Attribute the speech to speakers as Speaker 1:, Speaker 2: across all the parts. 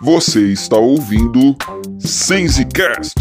Speaker 1: Você está ouvindo Sensecast.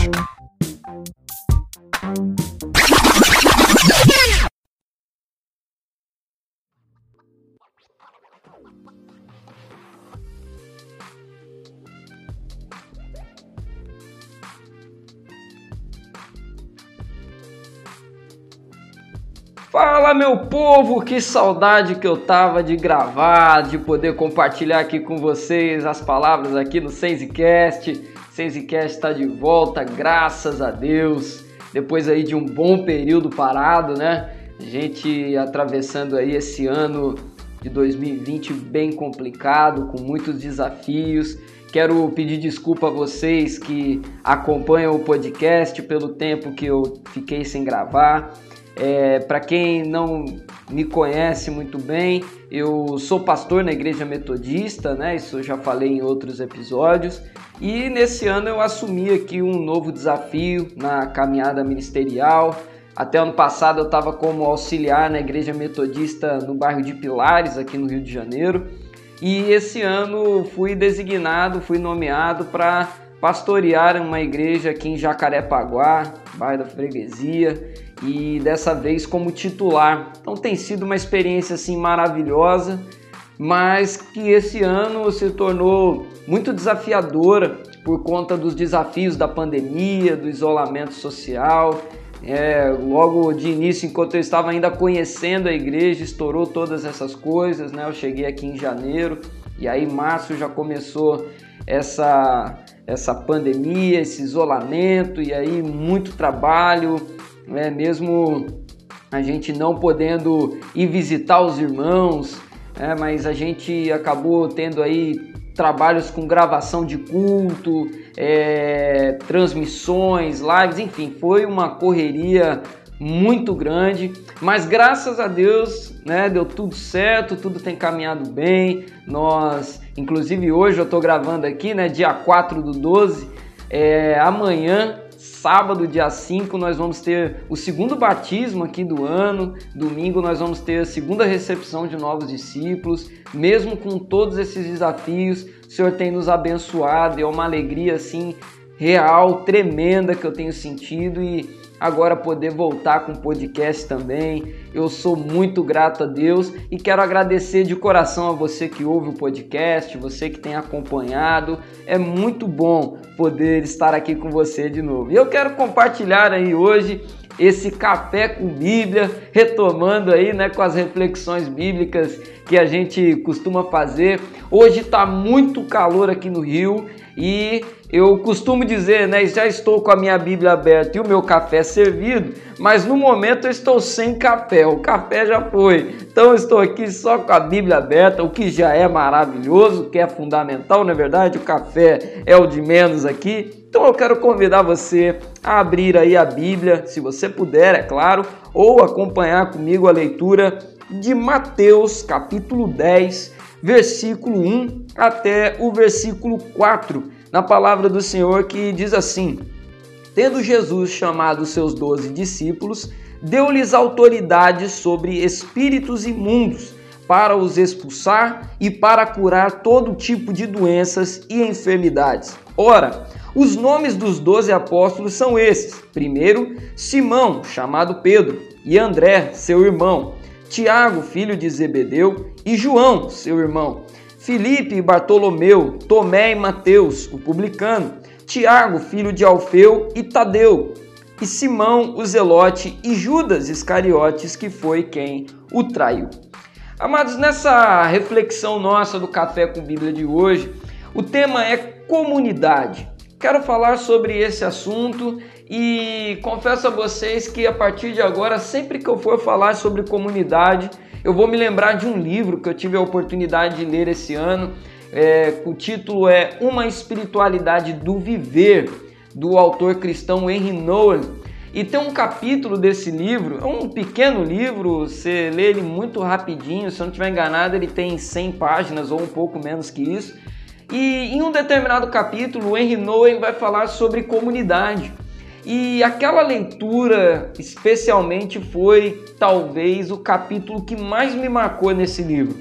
Speaker 2: Fala meu povo, que saudade que eu tava de gravar, de poder compartilhar aqui com vocês as palavras aqui no Sensecast. Sensecast está de volta, graças a Deus. Depois aí de um bom período parado, né? A gente atravessando aí esse ano de 2020 bem complicado, com muitos desafios. Quero pedir desculpa a vocês que acompanham o podcast pelo tempo que eu fiquei sem gravar. É, Para quem não me conhece muito bem, eu sou pastor na Igreja Metodista, né? Isso eu já falei em outros episódios. E nesse ano eu assumi aqui um novo desafio na caminhada ministerial. Até ano passado eu estava como auxiliar na Igreja Metodista no bairro de Pilares, aqui no Rio de Janeiro. E esse ano fui designado, fui nomeado para pastorear uma igreja aqui em Jacarepaguá, bairro da Freguesia e dessa vez como titular. Então tem sido uma experiência assim maravilhosa, mas que esse ano se tornou muito desafiadora por conta dos desafios da pandemia, do isolamento social. É, logo de início, enquanto eu estava ainda conhecendo a igreja, estourou todas essas coisas, né? Eu cheguei aqui em janeiro e aí março já começou essa essa pandemia, esse isolamento e aí muito trabalho, né? mesmo a gente não podendo ir visitar os irmãos, né? mas a gente acabou tendo aí trabalhos com gravação de culto, é, transmissões, lives, enfim, foi uma correria muito grande, mas graças a Deus, né, deu tudo certo, tudo tem caminhado bem. Nós, inclusive hoje eu estou gravando aqui, né, dia 4 do 12, é, amanhã Sábado, dia 5, nós vamos ter o segundo batismo aqui do ano. Domingo, nós vamos ter a segunda recepção de novos discípulos. Mesmo com todos esses desafios, o Senhor tem nos abençoado. É uma alegria assim real, tremenda que eu tenho sentido e agora poder voltar com o podcast também. Eu sou muito grato a Deus e quero agradecer de coração a você que ouve o podcast, você que tem acompanhado. É muito bom poder estar aqui com você de novo. E eu quero compartilhar aí hoje esse café com Bíblia, retomando aí, né, com as reflexões bíblicas que a gente costuma fazer. Hoje está muito calor aqui no Rio e eu costumo dizer, né, já estou com a minha Bíblia aberta e o meu café servido, mas no momento eu estou sem café, o café já foi. Então estou aqui só com a Bíblia aberta, o que já é maravilhoso, que é fundamental, na é verdade, o café é o de menos aqui. Então eu quero convidar você a abrir aí a Bíblia, se você puder, é claro, ou acompanhar comigo a leitura de Mateus, capítulo 10, versículo 1 até o versículo 4 na palavra do Senhor que diz assim: Tendo Jesus chamado seus doze discípulos, deu-lhes autoridade sobre espíritos imundos para os expulsar e para curar todo tipo de doenças e enfermidades. Ora, os nomes dos doze apóstolos são esses: primeiro, Simão, chamado Pedro, e André, seu irmão, Tiago, filho de Zebedeu, e João, seu irmão Filipe e Bartolomeu, Tomé e Mateus, o publicano, Tiago, filho de Alfeu e Tadeu, e Simão, o Zelote, e Judas Iscariotes, que foi quem o traiu. Amados, nessa reflexão nossa do Café com Bíblia de hoje, o tema é comunidade. Quero falar sobre esse assunto e confesso a vocês que a partir de agora, sempre que eu for falar sobre comunidade, eu vou me lembrar de um livro que eu tive a oportunidade de ler esse ano. É, o título é Uma Espiritualidade do Viver, do autor cristão Henry Nowen. E tem um capítulo desse livro, é um pequeno livro, você lê ele muito rapidinho, se eu não estiver enganado, ele tem 100 páginas ou um pouco menos que isso. E em um determinado capítulo, o Henry Nowen vai falar sobre comunidade. E aquela leitura, especialmente, foi talvez o capítulo que mais me marcou nesse livro.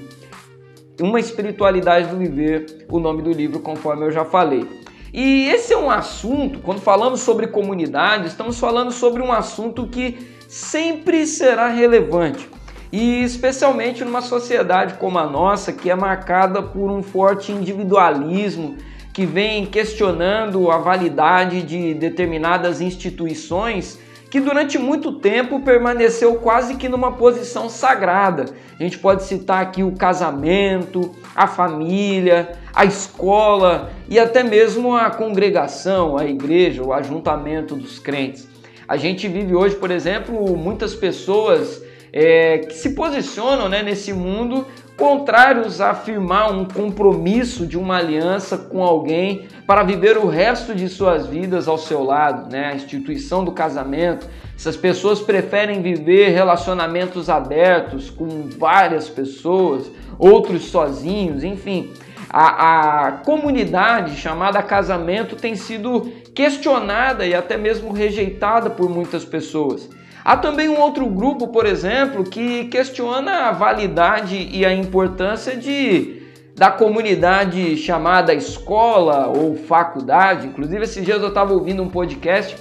Speaker 2: Uma Espiritualidade do Viver, o nome do livro, conforme eu já falei. E esse é um assunto, quando falamos sobre comunidade, estamos falando sobre um assunto que sempre será relevante. E especialmente numa sociedade como a nossa, que é marcada por um forte individualismo, que vem questionando a validade de determinadas instituições que durante muito tempo permaneceu quase que numa posição sagrada. A gente pode citar aqui o casamento, a família, a escola e até mesmo a congregação, a igreja, o ajuntamento dos crentes. A gente vive hoje, por exemplo, muitas pessoas é, que se posicionam né, nesse mundo contrários a afirmar um compromisso de uma aliança com alguém para viver o resto de suas vidas ao seu lado, né? A instituição do casamento. Essas pessoas preferem viver relacionamentos abertos com várias pessoas, outros sozinhos, enfim. A, a comunidade chamada casamento tem sido questionada e até mesmo rejeitada por muitas pessoas. Há também um outro grupo, por exemplo, que questiona a validade e a importância de da comunidade chamada escola ou faculdade. Inclusive, esses dias eu estava ouvindo um podcast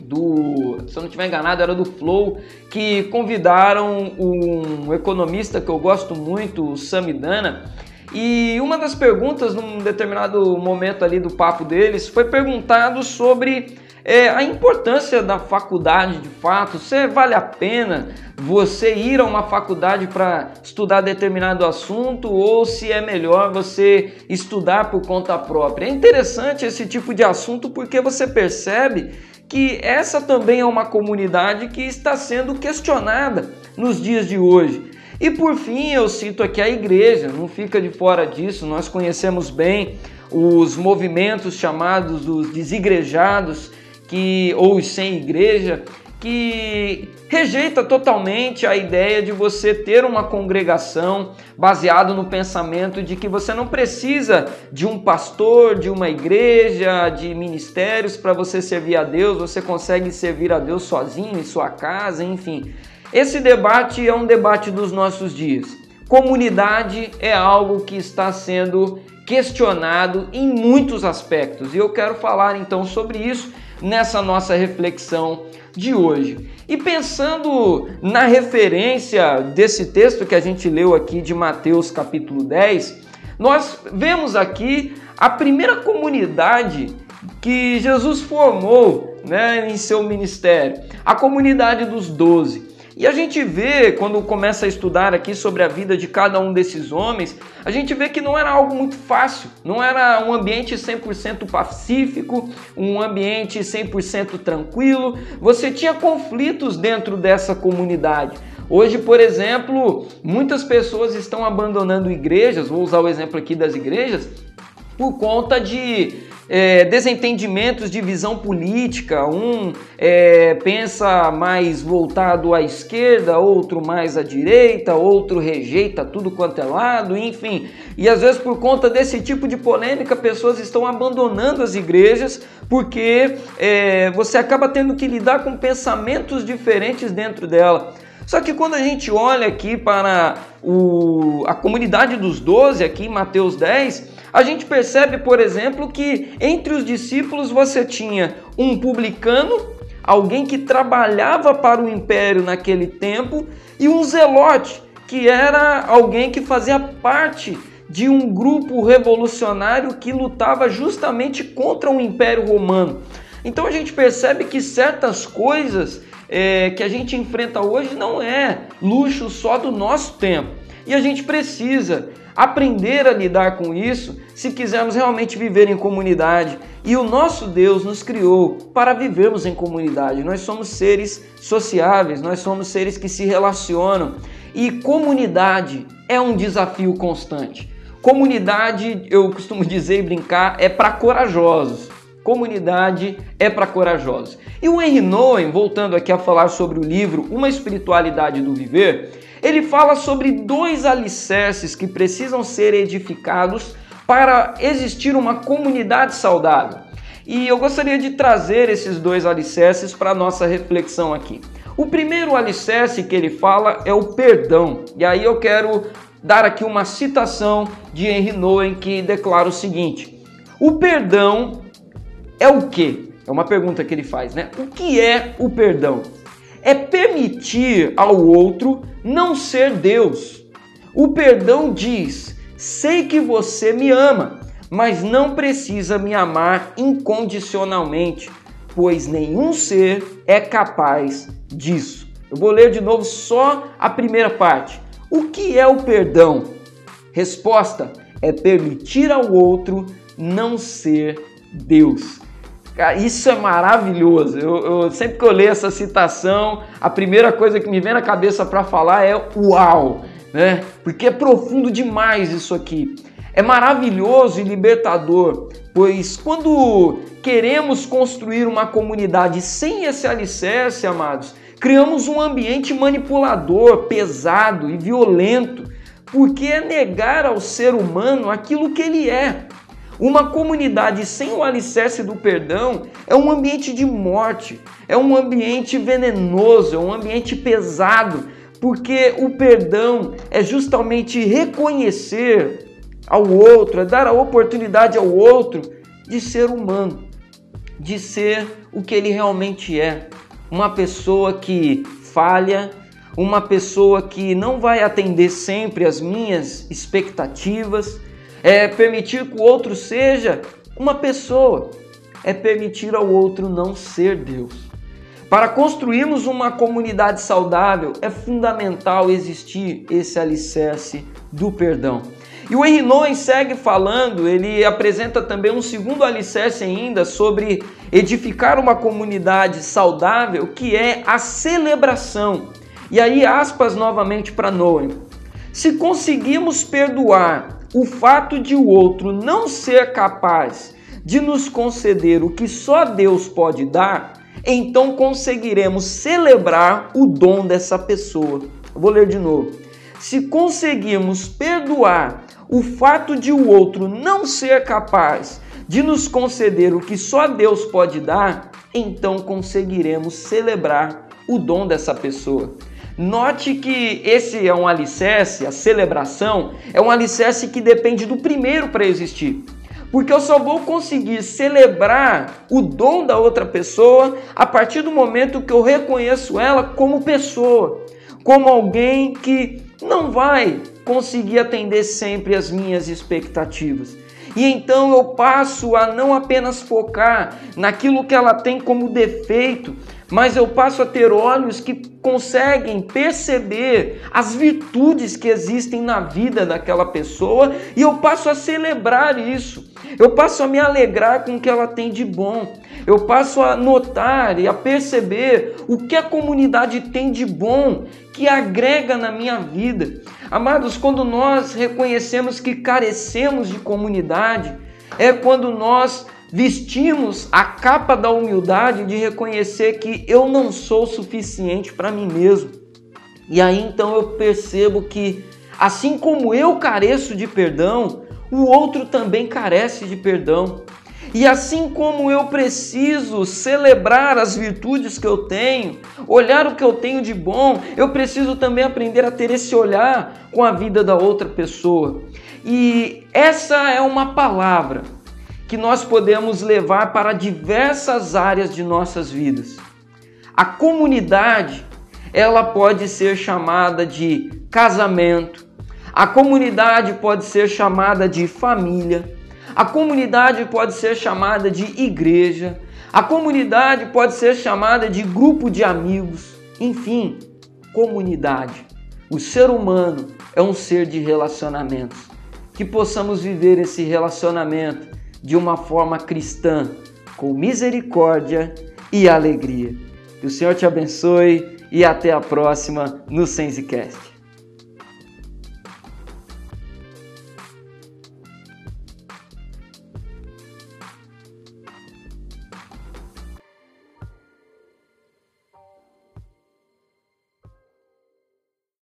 Speaker 2: do, se eu não estiver enganado, era do Flow, que convidaram um economista que eu gosto muito, o Samidana, e uma das perguntas, num determinado momento ali do papo deles, foi perguntado sobre é, a importância da faculdade de fato, se vale a pena você ir a uma faculdade para estudar determinado assunto ou se é melhor você estudar por conta própria. É interessante esse tipo de assunto porque você percebe que essa também é uma comunidade que está sendo questionada nos dias de hoje. E por fim, eu cito aqui a igreja, não fica de fora disso, nós conhecemos bem os movimentos chamados dos desigrejados que ou sem igreja, que rejeita totalmente a ideia de você ter uma congregação baseado no pensamento de que você não precisa de um pastor, de uma igreja, de ministérios para você servir a Deus, você consegue servir a Deus sozinho em sua casa, enfim. Esse debate é um debate dos nossos dias. Comunidade é algo que está sendo questionado em muitos aspectos e eu quero falar então sobre isso nessa nossa reflexão de hoje. E pensando na referência desse texto que a gente leu aqui de Mateus capítulo 10, nós vemos aqui a primeira comunidade que Jesus formou né, em seu ministério, a comunidade dos doze. E a gente vê, quando começa a estudar aqui sobre a vida de cada um desses homens, a gente vê que não era algo muito fácil, não era um ambiente 100% pacífico, um ambiente 100% tranquilo. Você tinha conflitos dentro dessa comunidade. Hoje, por exemplo, muitas pessoas estão abandonando igrejas, vou usar o exemplo aqui das igrejas, por conta de é, desentendimentos de visão política, um é, pensa mais voltado à esquerda, outro mais à direita, outro rejeita tudo quanto é lado, enfim. E às vezes, por conta desse tipo de polêmica, pessoas estão abandonando as igrejas porque é, você acaba tendo que lidar com pensamentos diferentes dentro dela. Só que quando a gente olha aqui para o, a comunidade dos doze, aqui em Mateus 10, a gente percebe, por exemplo, que entre os discípulos você tinha um publicano, alguém que trabalhava para o império naquele tempo, e um zelote, que era alguém que fazia parte de um grupo revolucionário que lutava justamente contra o Império Romano. Então a gente percebe que certas coisas é, que a gente enfrenta hoje não é luxo só do nosso tempo. E a gente precisa aprender a lidar com isso se quisermos realmente viver em comunidade. E o nosso Deus nos criou para vivermos em comunidade. Nós somos seres sociáveis, nós somos seres que se relacionam. E comunidade é um desafio constante. Comunidade, eu costumo dizer e brincar, é para corajosos. Comunidade é para corajosos. E o Henry Nouwen, voltando aqui a falar sobre o livro Uma Espiritualidade do Viver, ele fala sobre dois alicerces que precisam ser edificados para existir uma comunidade saudável. E eu gostaria de trazer esses dois alicerces para nossa reflexão aqui. O primeiro alicerce que ele fala é o perdão. E aí eu quero dar aqui uma citação de Henry Nouwen que declara o seguinte: O perdão é o quê? É uma pergunta que ele faz, né? O que é o perdão? É permitir ao outro não ser Deus. O perdão diz: sei que você me ama, mas não precisa me amar incondicionalmente, pois nenhum ser é capaz disso. Eu vou ler de novo só a primeira parte. O que é o perdão? Resposta: é permitir ao outro não ser Deus. Cara, isso é maravilhoso. Eu, eu, sempre que eu leio essa citação, a primeira coisa que me vem na cabeça para falar é uau, né? Porque é profundo demais isso aqui. É maravilhoso e libertador, pois quando queremos construir uma comunidade sem esse alicerce, amados, criamos um ambiente manipulador, pesado e violento, porque é negar ao ser humano aquilo que ele é. Uma comunidade sem o alicerce do perdão é um ambiente de morte, é um ambiente venenoso, é um ambiente pesado, porque o perdão é justamente reconhecer ao outro, é dar a oportunidade ao outro de ser humano, de ser o que ele realmente é, uma pessoa que falha, uma pessoa que não vai atender sempre as minhas expectativas, é permitir que o outro seja uma pessoa, é permitir ao outro não ser Deus. Para construirmos uma comunidade saudável, é fundamental existir esse alicerce do perdão. E o Henry segue falando, ele apresenta também um segundo alicerce ainda sobre edificar uma comunidade saudável, que é a celebração. E aí, aspas novamente para Noé. Se conseguimos perdoar o fato de o outro não ser capaz de nos conceder o que só Deus pode dar, então conseguiremos celebrar o dom dessa pessoa. Vou ler de novo. Se conseguirmos perdoar o fato de o outro não ser capaz de nos conceder o que só Deus pode dar, então conseguiremos celebrar o dom dessa pessoa. Note que esse é um alicerce, a celebração, é um alicerce que depende do primeiro para existir. Porque eu só vou conseguir celebrar o dom da outra pessoa a partir do momento que eu reconheço ela como pessoa, como alguém que não vai conseguir atender sempre as minhas expectativas. E então eu passo a não apenas focar naquilo que ela tem como defeito, mas eu passo a ter olhos que conseguem perceber as virtudes que existem na vida daquela pessoa e eu passo a celebrar isso. Eu passo a me alegrar com o que ela tem de bom. Eu passo a notar e a perceber o que a comunidade tem de bom que agrega na minha vida. Amados, quando nós reconhecemos que carecemos de comunidade, é quando nós vestimos a capa da humildade de reconhecer que eu não sou suficiente para mim mesmo. E aí então eu percebo que, assim como eu careço de perdão, o outro também carece de perdão. E assim como eu preciso celebrar as virtudes que eu tenho, olhar o que eu tenho de bom, eu preciso também aprender a ter esse olhar com a vida da outra pessoa. E essa é uma palavra que nós podemos levar para diversas áreas de nossas vidas. A comunidade, ela pode ser chamada de casamento, a comunidade pode ser chamada de família, a comunidade pode ser chamada de igreja, a comunidade pode ser chamada de grupo de amigos, enfim, comunidade. O ser humano é um ser de relacionamentos. Que possamos viver esse relacionamento de uma forma cristã, com misericórdia e alegria. Que o Senhor te abençoe e até a próxima no Sensecast.